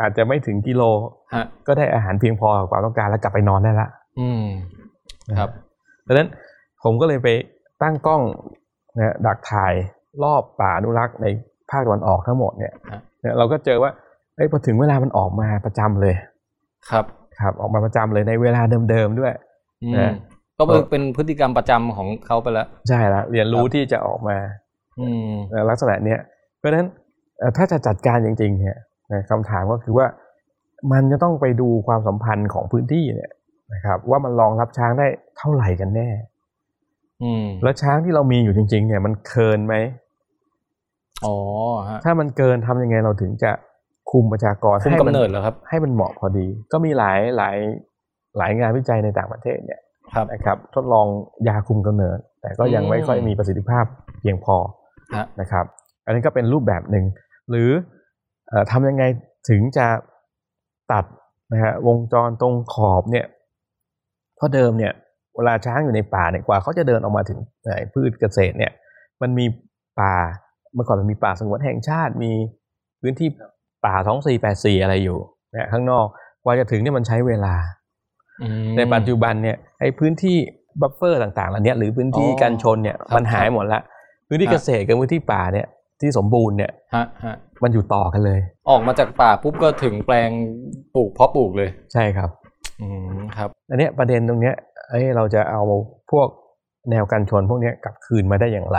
อาจจะไม่ถึงกิโลฮะก็ได้อาหารเพียงพอกับความต้องการแล้วกลับไปนอนได้ละ อืมครับดังนั้นผมก็เลยไปตั้งกล้องนะดักถ่ายรอบป่าอนุรักษ์ในภาคตะวันออกทั้งหมดเนี่ยฮะเนี่ยเราก็เจอว่าเอ้ยพอถึงเวลามันออกมาประจำเลย ครับครับออกมาประจำเลยในเวลาเดิมๆด้วยอืมนะก็เป็นเป็นพฤติกรรมประจำของเขาไปแล้ว ใช่ละเรียนรู้ครับที่จะออกมาอืมในลักษณะเนี้ยเพราะฉะนั้นเอ่อ ถ้าจะจัดการจริงๆเนี่ยนะคำถามก็คือว่ามันจะต้องไปดูความสัมพันธ์ของพื้นที่เนี่ยนะครับ ว่ามันรองรับช้างได้เท่าไหร่กันแน่อืมแล้วช้างที่เรามีอยู่จริง ๆ เนี่ย มันเกินไหมอ๋อฮะถ้ามันเกินทำยังไงเราถึงจะคุมประชากรคุมให้กำมันเนิดเหรอครับ ให้มันเหมาะพอดี ก็มีหลายหลายหลายงานวิจัยในต่างประเทศเนี่ยครับนะครับ ทดลองยาคุมกำเนิด แต่ก็ยังอืมไม่ค่อยมีประสิทธิภาพเพียงพอฮะนะครับ อันนี้ก็เป็นรูปแบบหนึ่ง หรือเอ่อทำยังไงถึงจะตัดนะฮะวงจรตรงขอบเนี่ยเพราะเดิมเนี่ยเวลาช้างอยู่ในป่าเนี่ยกว่าเขาจะเดินออกมาถึงเอ่อพืชเกษตรเนี่ยมันมีป่าเมื่อก่อนมันมีป่าสงวนแห่งชาติมีพื้นที่ป่าท้องสี่แปดสี่อะไรอยู่เนี่ยข้างนอกกว่าจะถึงเนี่ยมันใช้เวลาอืมในปัจจุบันเนี่ยไอ้พื้นที่บัฟเฟอร์ต่างๆเหล่านี้หรือพื้นที่อ๋อกันชนเนี่ยครับมันหายหมดละพื้นที่ฮะเกษตรกับพื้นที่ป่าเนี่ย ที่สมบูรณ์เนี่ยฮะฮะมันอยู่ต่อกันเลย ออกมาจากป่าปุ๊บก็ถึงแปลงปลูกเพาะปลูกเลย ใช่ครับ อืมครับ อันเนี้ยประเด็นตรงเนี้ยเอ้ยเราจะเอาพวกแนวกันชนพวกเนี้ยกลับคืนมาได้อย่างไร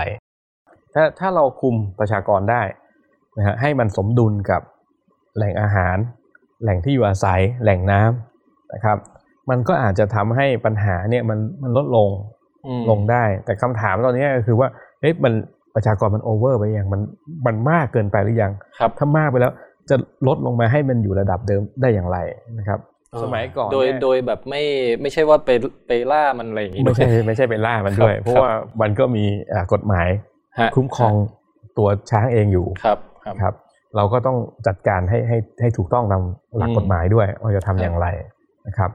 ถ้าถ้าเราคุมประชากรได้นะฮะให้มันสมดุลกับแหล่งอาหาร แหล่งที่อยู่อาศัย แหล่งน้ำนะครับ มันก็อาจจะทำให้ปัญหาเนี่ยมันมันลดลงอืมลงได้ แต่คำถามตอนเนี้ยก็คือว่าเอ๊ะมัน ประชากรมันโอเวอร์ไปยังมันมันมากเกินไปหรือยังครับถ้ามากไปแล้วจะลดลงมาให้มันอยู่ระดับเดิมได้อย่างไรนะครับ สมัยก่อนโดยเนี่ยโดยแบบไม่ไม่ใช่ว่าไปไปล่ามันอะไรอย่างงี้ไม่ใช่ด้วยไม่ใช่ไปล่ามันด้วยครับเพราะว่ามันก็มีอ่ากฎหมายฮะคุ้มครองตัวช้างเองอยู่ครับครับครับ เราก็ต้องจัดการให้ให้ให้ถูกต้องตามหลักอืมกฎหมายด้วยว่าจะทำครับอย่างไร นะครับ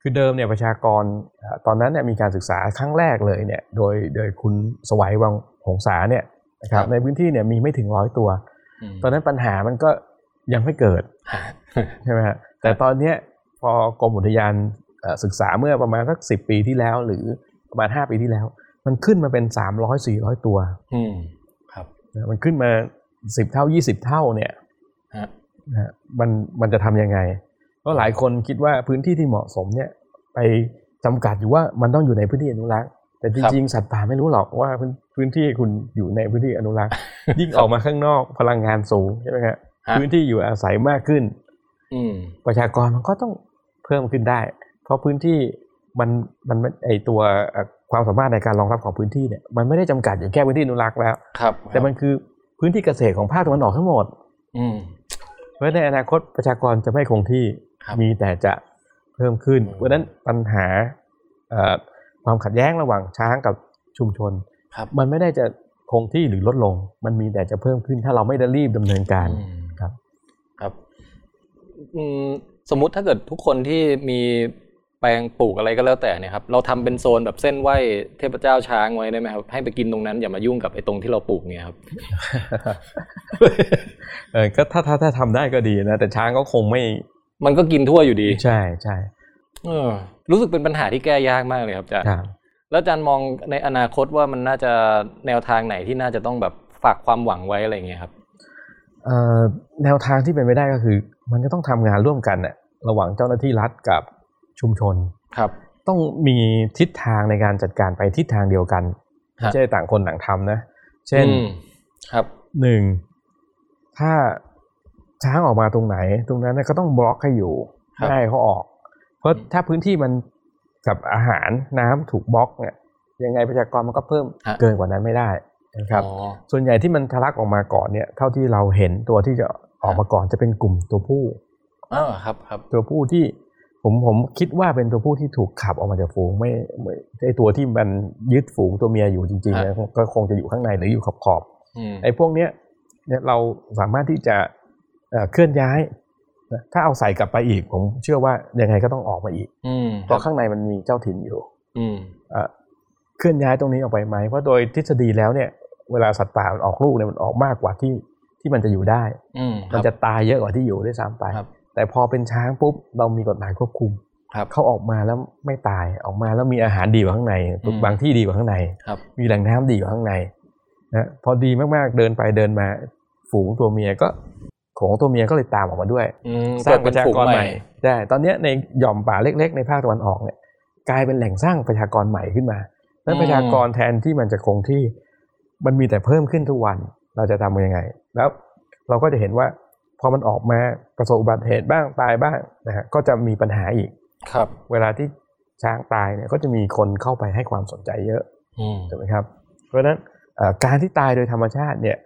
คือเดิมเนี่ยประชากรอ่าตอนนั้นเนี่ยมีการศึกษาครั้งแรกเลยเนี่ยโดยโดยคุณสวัยวังหงษาเนี่ยนะครับในพื้นที่เนี่ยมีไม่ถึงร้อยตัวมตอนนั้นปัญหามันก็ยังไม่เกิดฮะใช่ไหมฮะแต่ตอนเนี้ยพอกรมอุทยานเอ่อศึกษาเมื่อประมาณสักสิปีที่แล้ว หรือประมาณห้าปีที่แล้ว มันขึ้นมาเป็นสามร้อยสี่ร้อยตัวอืมครับนะมันขึ้นมาสิบเท่ายี่สิบเท่าเนี่ยฮะนะฮะมันมันจะทำยังไง เพราะหลายคนคิดว่าพื้นที่ที่เหมาะสมเนี่ยไปจำกัดอยู่ว่ามันต้องอยู่ในพื้นที่อนุรักษ์แต่จริงๆสัตว์ป่าไม่รู้หรอกว่าพื้นพื้นที่คุณอยู่ในพื้นที่อนุรักษ์ยิ่งออกมาข้างนอกพลังงานสูงใช่ไหมครับฮะพื้นที่อยู่อาศัยมากขึ้น อืมประชากรมันก็ต้องเพิ่มขึ้นได้ เพราะพื้นที่มันมันมันไอตัวเอ่อความสามารถในการรองรับของพื้นที่เนี่ยมันไม่ได้จำกัดอยู่แค่พื้นที่อนุรักษ์แล้วครับ แต่มันคือพื้นที่เกษตรของภาคตะวันออกทั้งหมด อืมเพราะในอนาคตประชากรจะไม่คงที่ครับ มีแต่จะเพิ่มขึ้นอืมเพราะฉะนั้นปัญหาเอ่อความขัดแย้งระหว่างช้างกับชุมชนครับมันไม่ได้จะคงที่หรือลดลง มันมีแต่จะเพิ่มขึ้นถ้าเราไม่ได้รีบดำเนินการอืมครับครับอืมสมมุติถ้าเกิดทุกคนที่มีแปลงปลูกอะไรก็แล้วแต่เนี่ยครับเราทำเป็นโซนแบบเส้นไหวเทพเจ้าช้างไว้ได้ไหมครับให้ไปกินตรงนั้นอย่ามายุ่งกับไอ้ตรงที่เราปลูกเนี่ยครับเออก็ถ้าถ้าถ้าทำได้ก็ดีนะแต่ช้างก็คงไม่ มันก็กินทั่วอยู่ดี ใช่ใช่เออ รู้สึกเป็นปัญหาที่แก้ยากมากเลยครับอาจารย์ครับแล้วอาจารย์มองในอนาคตว่ามันน่าจะแนวทางไหนที่น่าจะต้องแบบฝากความหวังไว้อะไรอย่างเงี้ยครับเอ่อแนวทางที่เป็นไปได้ก็คือ มันจะต้องทำงานร่วมกันน่ะระหว่างเจ้าหน้าที่รัฐกับชุมชนครับ ต้องมีทิศทางในการจัดการไปทิศทางเดียวกันฮะไม่ใช่ต่างคนต่างทำนะ เช่นอืมครับหนึ่งถ้า ช้างออกมาตรงไหน ตรงนั้นนะก็ต้องบล็อกให้อยู่ครับไม่ให้เขาออก เพราะถ้าพื้นที่มันกับอาหารน้ำถูกบล็อกเนี่ย ยังไงประชากรมันก็เพิ่มฮะเกินกว่านั้นไม่ได้นะครับอ๋อส่วนใหญ่ที่มันทะลักออกมาก่อนเนี่ย เท่าที่เราเห็นตัวที่จะออกมาก่อนจะเป็นกลุ่มตัวผู้อ่าครับครับตัวผู้ที่ผมผมคิดว่าเป็นตัวผู้ที่ถูกขับออกมาจากฝูงไม่ไม่ไอตัวที่มันยึดฝูงตัวเมียอยู่จริงๆนะก็คงจะอยู่ข้างในหรืออยู่ขอบขอบๆอืมไอ้พวกเนี้ยเนี่ยเราสามารถที่จะ เอ่อเคลื่อนย้ายนะถ้าเอาใส่กลับไปอีก ผมเชื่อว่ายังไงก็ต้องออกมาอีกอืมเพราะข้างในมันมีเจ้าถิ่นอยู่อืมเอ่อเคลื่อนย้ายตรงนี้ออกไปไหมเพราะโดยทฤษฎีแล้วเนี่ย เวลาสัตว์ป่ามันออกลูกเนี่ยมันออกมากกว่าที่ที่มันจะอยู่ได้อืมมันจะตายเยอะกว่าที่อยู่ด้วยซ้ำไปครับแต่พอเป็นช้างปุ๊บเรามีกฎหมายควบคุมครับเขาออกมาแล้วไม่ตายออกมาแล้วมีอาหารดีกว่าข้างในอืมบางที่ดีกว่าข้างในครับมีแหล่งน้ำดีกว่าข้างในนะพอดีมากๆเดินไปเดินมา ฝูงตัวเมียก็ ของตัวเมียก็เลยตามออกมาด้วยอืมสร้างปเกิดระชาฝูงกรใหม่ใช่ตอนเนี้ยในหย่อมป่าเล็ก ๆ ในภาคตะวันออกเนี่ยกลายเป็นแหล่งสร้างประชากรใหม่ขึ้นมานั้นประชากรแทนที่มันจะคงที่มันมีแต่เพิ่มขึ้นทุกวันเราจะทำยังไง แล้วเราก็จะเห็นว่าพอมันออกมาประสบอุบัติเหตุบ้างตายบ้างนะฮะก็จะมีปัญหาอีกครับ เวลาที่ช้างตายเนี่ยก็จะมีคนเข้าไปให้ความสนใจเยอะอืมถูกไหมครับ เพราะฉะนั้นเอ่อการที่ตายโดยธรรมชาติเนี่ย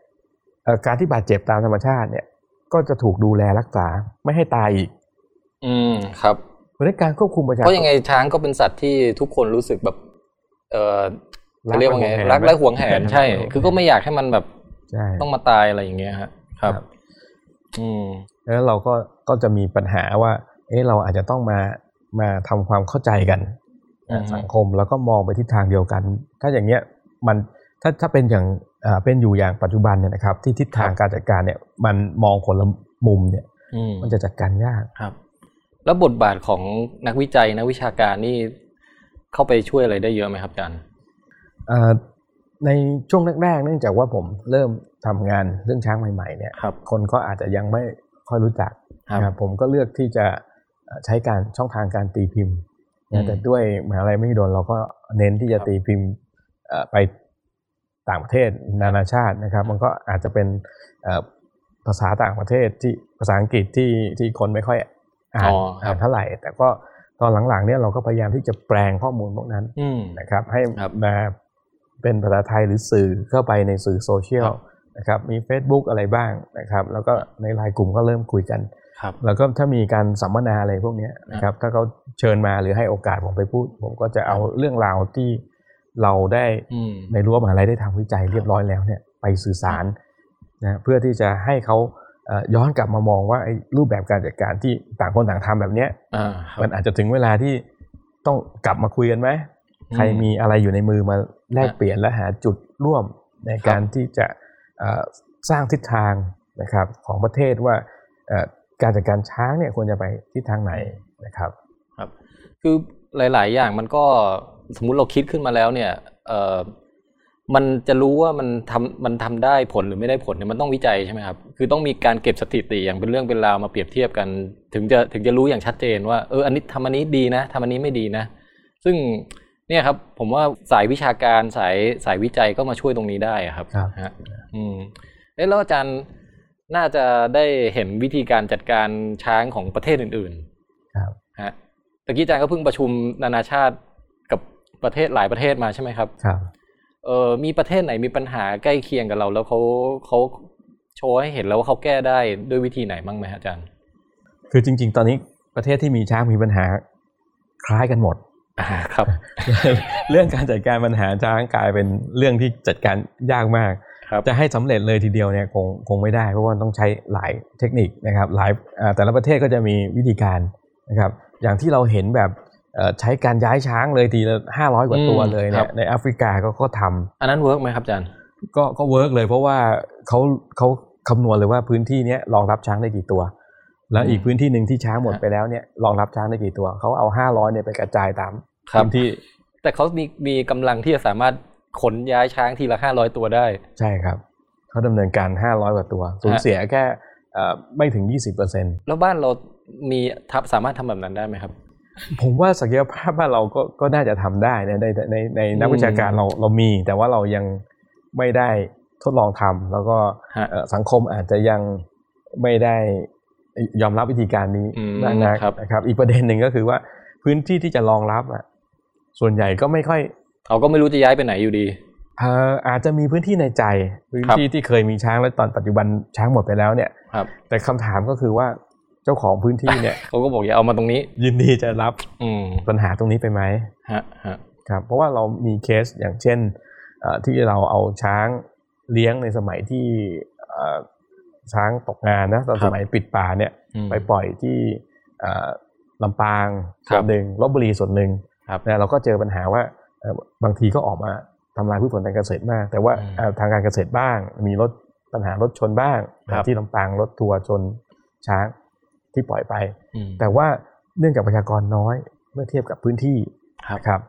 เอ่อการที่บาดเจ็บตามธรรมชาติเนี่ย ก็จะถูกดูแลรักษาไม่ให้ตายอีก อืมครับเพราะฉะนั้นการควบคุมประชาเพราะยังไงช้างก็เป็นสัตว์ที่ทุกคนรู้สึกแบบ เออรัจะเรียกว่าไงและหวงแหนรักและหวงแหนใช่รักและหวงแหนคือก็ไม่อยากให้มันแบบใช่ต้องมาตายอะไรอย่างเงี้ยฮะครับครับ อืมแล้วเราก็ก็จะมีปัญหาว่า เอ๊ะเราอาจจะต้องมามาทำความเข้าใจกันอือฮึสังคมแล้วก็มองไปทิศทางเดียวกัน ถ้าอย่างเงี้ยมันถ้าถ้าเป็นอย่างอ่า เป็นอยู่อย่างปัจจุบันเนี่ยนะครับ ที่ทิศทางการจัดการเนี่ยมันมองคนละมุมเนี่ยอืมมันจะจัดการยากครับ แล้วบทบาทของนักวิจัยนักวิชาการนี่เข้าไปช่วยอะไรได้เยอะไหมครับอาจารย์เอ่อในช่วงแรกๆเนื่องจากว่าผมเริ่มทำงานเรื่องช้างใหม่ๆเนี่ยครับคนก็อาจจะยังไม่ค่อยรู้จักครับนะครับผมก็เลือกที่จะเอ่อใช้การช่องทางการตีพิมพ์อืนะมแต่ด้วยมหาลัยไม่โดนเราก็เน้นที่จะครับตีพิมพ์เอ่อไป ต่างประเทศนานาชาตินะครับ มันก็อาจจะเป็นเอ่อภาษาต่างประเทศที่ภาษาอังกฤษที่ที่คนไม่ค่อยอ่านอ๋อครัอ่าบนเท่าไหร่ แต่ก็ตอนหลังๆเนี่ยเราก็พยายามที่จะแปลงข้อมูลพวกนั้นอืมนะครับ ให้ครับมาเป็นภาษาไทยหรือสื่อเข้าไปในสื่อโซเชียลครับนะครับมี Facebook อะไรบ้างนะครับ แล้วก็ในไลน์กลุ่มก็เริ่มคุยกันครับแล้วก็ถ้ามีการสัมมนาอะไรพวกเนี้ยนะครับถ้าเขาเชิญมาหรือให้โอกาสผมไปพูด ผมก็จะเอาเรื่องราวที่ เราได้อืมในรั้วมหาลัยได้ทำวิจัยเรียบร้อยแล้วเนี่ยไปสื่อสารนะเพื่อที่จะให้เขาเอ่อย้อนกลับมามองว่าไอ้รูปแบบการจัดการที่ต่างคนต่างทำแบบเนี้ยอ่าครับมันอาจจะถึงเวลาที่ต้องกลับมาคุยกันไหมอืมใครมีอะไรอยู่ในมือมาแลกฮะเปลี่ยนและหาจุดร่วมในครับการที่จะเอ่อสร้างทิศทางนะครับของประเทศว่าเอ่อการจัดการช้างเนี่ยควรจะไปทิศทางไหนนะครับ ครับ คือหลาย ๆ อย่างมันก็ สมมุติเราคิดขึ้นมาแล้วเนี่ยเอ่อมันจะรู้ว่ามันทำมันทำได้ผลหรือไม่ได้ผลเนี่ยมันต้องวิจัยใช่ไหมครับคือต้องมีการเก็บสถิติอย่างเป็นเรื่องเป็นราวมาเปรียบเทียบกัน ถึงจะถึงจะรู้อย่างชัดเจนว่าเอออันนี้ทำอันนี้ดีนะทำอันนี้ไม่ดีนะ ซึ่งเนี่ยครับผมว่าสายวิชาการสายสายวิจัยก็มาช่วยตรงนี้ได้อะครับครับฮะอืมเอ๊ะแล้วอาจารย์น่าจะได้เห็นวิธีการจัดการช้างของประเทศอื่น ๆ ครับฮะตะกี้อาจารย์ก็เพิ่งประชุมนานาชาติกับ ประเทศหลายประเทศมาใช่ไหมครับครับเออมีประเทศไหนมีปัญหาใกล้เคียงกับเรา แล้วเขาเขาโชว์ให้เห็นแล้วว่าเขาแก้ได้ด้วยวิธีไหนบ้างไหมฮะอาจารย์ คือจริง ๆ ตอนนี้ประเทศที่มีช้างมีปัญหาคล้ายกันหมดอ่าครับ เรื่องการจัดการปัญหาช้างกลายเป็นเรื่องที่จัดการยากมากครับจะให้สำเร็จเลยทีเดียวเนี่ยคงคงไม่ได้ เพราะว่าต้องใช้หลายเทคนิคนะครับ หลายอ่าแต่ละประเทศก็จะมีวิธีการนะครับ อย่างที่เราเห็นแบบเอ่อ ใช้การย้ายช้างเลยทีละห้าร้อยกว่าตัวอืมเลยครับเนี่ยในแอฟริกาก็ก็ทำอันนั้น work ไหมครับอาจารย์ก็ก็ work เลยเพราะว่าเขาเขาคำนวณเลยว่าพื้นที่เนี้ยรองรับช้างได้กี่ตัว แล้วอืมอีกพื้นที่หนึ่งที่ช้างหมดฮะไปแล้วเนี่ยรองรับช้างได้กี่ตัวเขาเอาห้าร้อยเนี่ยไปกระจายตามครับพื้นที่ แต่เขามีมีกำลังที่จะสามารถขนย้ายช้างทีละห้าร้อยตัวได้ ใช่ครับเขาดำเนินการ500กว่าตัวสูญเสียแค่เอ่อไม่ถึง20%แล้วบ้านเรามีทับสามารถทำแบบนั้นได้ไหมครับ ผมว่าศักยภาพบ้านเราก็ก็น่าจะทำได้นะในในในในนักอืมวิชาการเราเรามี แต่ว่าเรายังไม่ได้ทดลองทำแล้วก็ฮะเอ่อสังคมอาจจะยังไม่ได้ยอมรับวิธีการนี้อืมมากนักครับนะครับ อีกประเด็นหนึ่งก็คือว่าพื้นที่ที่จะรองรับอะส่วนใหญ่ก็ไม่ค่อยเขาก็ไม่รู้จะย้ายไปไหนอยู่ดีเอ่ออาจจะมีพื้นที่ในใจพื้นครับที่ที่เคยมีช้างแล้วตอนปัจจุบันช้างหมดไปแล้วเนี่ยครับแต่คำถามก็คือว่า เจ้าของพื้นที่เนี่ยเขาก็บอกอย่าเอามาตรงนี้ ยินดีจะรับอืมปัญหาตรงนี้ไปไหมฮะฮะครับเพราะว่าเรามีเคสอย่างเช่นเอ่อที่เราเอาช้างเลี้ยงในสมัยที่เอ่อช้างตกงานนะตอนสมัยปิดป่าเนี่ยอืมไปปล่อยที่เอ่อลำปางครัส่วบนหนึ่งลบบุรีส่วนหนึ่งครับนะเราก็เจอปัญหาว่าเอ่อบางทีก็ออกมาทำลายพืชผลทางเกษตรมาก แต่ว่าอืมเอ่อทางการเกษตรบ้าง มีรถปัญหารถชนบ้างครับที่ลำปางรถทัวร์ชนช้าง ที่ปล่อยไปอืมแต่ว่าเนื่องจากประชากรน้อยเมื่อเทียบกับพื้นที่ครับครับ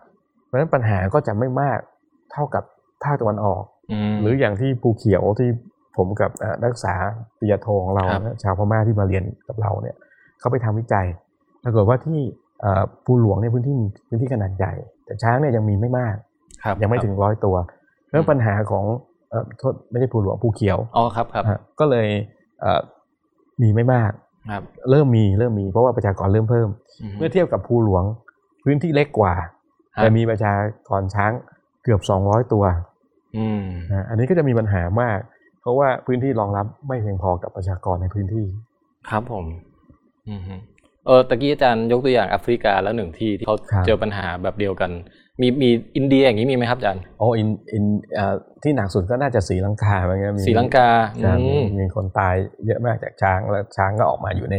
เพราะฉะนั้นปัญหาก็จะไม่มากเท่ากับภาคตะวันออกมหรืออย่างที่ภูเขียวที่ผมกับเอ่อนักศึกษาปริญญาโทของเราครับนะชาวพม่าที่มาเรียนกับเราเนี่ยเขาไปทำวิจัยปรากฏว่าที่เอ่อภูหลวงเนี่ยพื้นที่มีพื้นที่ขนาดใหญ่ แต่ช้างเนี่ยยังมีไม่มากครับยังไม่ถึงร้อยตัวเรื่องปัญหาของเอ่อโทษไม่ใช่ภูหลวงภูเขียวอ๋อครับครับฮะก็เลยเอ่อมีไม่มากครับ เริ่มมีเริ่มมีเพราะว่าประชากรเริ่มเพิ่ม เมื่อเทียบกับภูหลวงพื้นที่เล็กกว่าฮะแต่มีประชากรช้างเกือบ200ตัวอืมนะอันนี้ก็จะมีปัญหามาก เพราะว่าพื้นที่รองรับไม่เพียงพอกับประชากรในพื้นที่ ครับผมอืมฮึเออตะกี้อาจารย์ยกตัวอย่างแอฟริกาแล้วหนึ่งที่ที่เขาครับเจอปัญหาแบบเดียวกัน มีมีอินเดียอย่างนี้มีไหมครับอาจารย์โอ้อินอินเอ่อที่หนักสุดก็น่าจะศรีลังกาเหมือนกันมีศรีลังกาครับอืมีมมีคนตายเยอะมากจากช้างแล้วช้างก็ออกมาอยู่ใน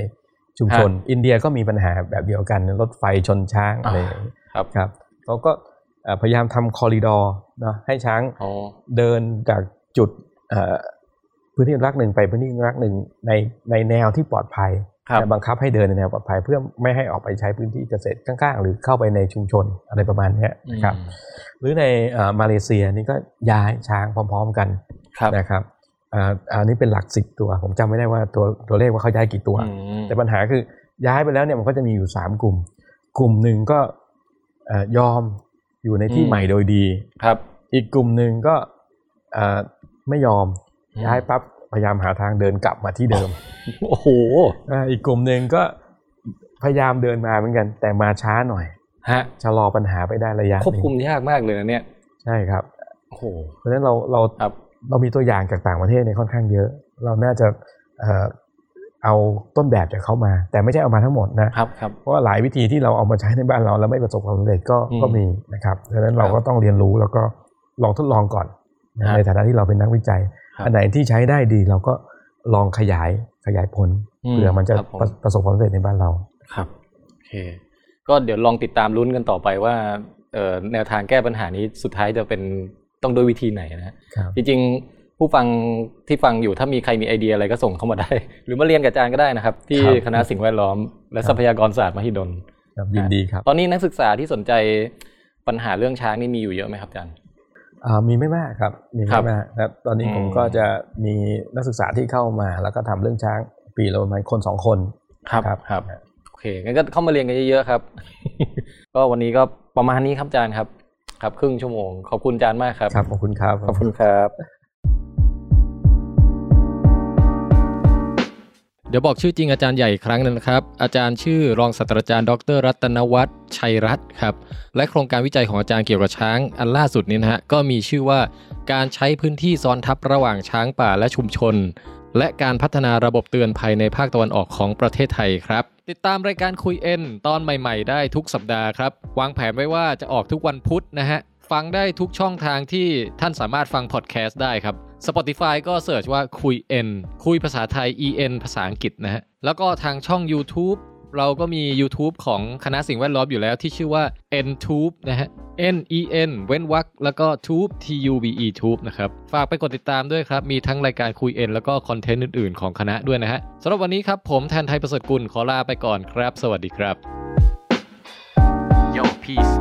ชุมชนฮะอินเดียก็มีปัญหาแบบเดียวกันรถไฟชนช้างอะไรอย่างนี้ครับครับเขาก็เอ่อพยายามทำคอริดอร์นะให้ช้างอ๋อเดินจากจุดเอ่อพื้นที่อนุรักษ์หนึ่งไปพื้นที่อนุรักษ์หนึ่งในในแนวที่ปลอดภัย ครับแต่บังคับให้เดินในแนวปลอดภัยเพื่อไม่ให้ออกไปใช้พื้นที่เกษตรข้างๆ หรือเข้าไปในชุมชนอะไรประมาณเนี้ยนะครับอืมหรือในเอ่อมาเลเซียนี่ก็ย้ายช้างพร้อม ๆกันครับนะครับอ่าอันนี้เป็นหลักสิบตัว ผมจำไม่ได้ว่าตัวตัวเลขว่าเขาย้ายกี่ตัวอืมแต่ปัญหาคือย้ายไปแล้วเนี่ยมันก็จะมีอยู่สามกลุ่ม กลุ่มหนึ่งก็เอ่อยอมอยู่ในที่ใหม่โดยดีครับ อีกกลุ่มหนึ่งก็เอ่อไม่ยอมอืมย้ายปั๊บพ ยายามหาทางเดินกลับมาที่เดิม โอ้โหอ่าอีกกลุ่มหนึ่งก็พยายามเดินมาเหมือนกัน แต่มาช้าหน่อย ฮะชะลอปัญหาไปได้ระยะหควบนึ่งคุมยากมากเลยนะเนี่ย ใช่ครับโอ้โหเพราะฉะนั้นเราเราครับเรามีตัวอย่างจากต่างประเทศในยค่อนข้างเยอะ เราน่าจะเอ่อเอาต้นแบบจากเขามา แต่ไม่ใช่เอามาทั้งหมดนะครับครับเพราะว่าหลายวิธีที่เราเอามาใช้ในบ้านเราแล้วไม่ประสบความสำเร็จก็อืมก็มีนะครับดังนั้นเราก็ต้องเรียนรู้แล้วก็ลองทดลองก่อนนะครับในฐานะที่เราเป็นนักวิจัยครับ อันไหนที่ใช้ได้ดีเราก็ลองขยายขยายผลอืมเผื่อมันจะครับผมประประสบความสำเร็จในบ้านเราครับโอเคก็เดี๋ยวลองติดตามลุ้นกันต่อไปว่าเอ่อแนวทางแก้ปัญหานี้สุดท้ายจะเป็นต้องด้วยวิธีไหนนะฮะครับจริงๆผู้ฟังที่ฟังอยู่ถ้ามีใครมีไอเดียอะไรก็ส่งเข้ามาได้ หรือมาเรียนกับอาจารย์ก็ได้นะครับ ที่ครับคณะสิ่งแวดล้อม และครับทรัพยากรศาสตร์มหิดลครับยินดีครับ ตอนนี้นักศึกษาที่สนใจปัญหาเรื่องช้างนี่มีอยู่เยอะไหมครับอาจารย์อ่า มีไม่มากครับ มีครัไม่บมากครับ ตอนนี้อืมผมก็จะมีนักศึกษาที่เข้ามา แล้วก็ทำเรื่องช้างปีละประมาณคนสองคนครับครับครับโอเคงั้นก็เข้ามาเรียนกันเยอะๆครับ ก็วันนี้ก็ประมาณนี้ครับอาจารย์ครับ ครับ ครึ่งชั่วโมงขอบคุณอาจารย์มากครับครับขอบคุณครับขอบคุณครับ เดี๋ยวบอกชื่อจริงอาจารย์ใหญ่อีกครั้งนึงนะครับ อาจารย์ชื่อรองศาสตราจารย์ ดร รัตนวัฒน์ชัยรัตน์ครับ และโครงการวิจัยของอาจารย์เกี่ยวกับช้าง อันล่าสุดนี้นะฮะ ก็มีชื่อว่าการใช้พื้นที่ซ้อนทับระหว่างช้างป่าและชุมชน และการพัฒนาระบบเตือนภัยในภาคตะวันออกของประเทศไทยครับ ติดตามรายการคุยเอ็นตอนใหม่ ๆ ได้ทุกสัปดาห์ครับ วางแผนไว้ว่าจะออกทุกวันพุธนะฮะ ฟังได้ทุกช่องทางที่ท่านสามารถฟังพอดแคสต์ได้ครับ Spotify ก็เสิร์ชว่าคุย N คุยภาษาไทย EN ภาษาอังกฤษนะฮะ แล้วก็ทางช่อง YouTube เราก็มี YouTube ของคณะสิ่งแวดล้อมอยู่แล้วที่ชื่อว่า NTube นะฮะ N E N เว้นวรรคแล้วก็ Tube T U B E Tube นะครับ ฝากไปกดติดตามด้วยครับ มีทั้งรายการคุย N แล้วก็คอนเทนต์อื่นๆของคณะด้วยนะฮะสำหรับวันนี้ครับ ผมแทนไทยประเสริฐกุลขอลาไปก่อนครับ สวัสดีครับ Yo peace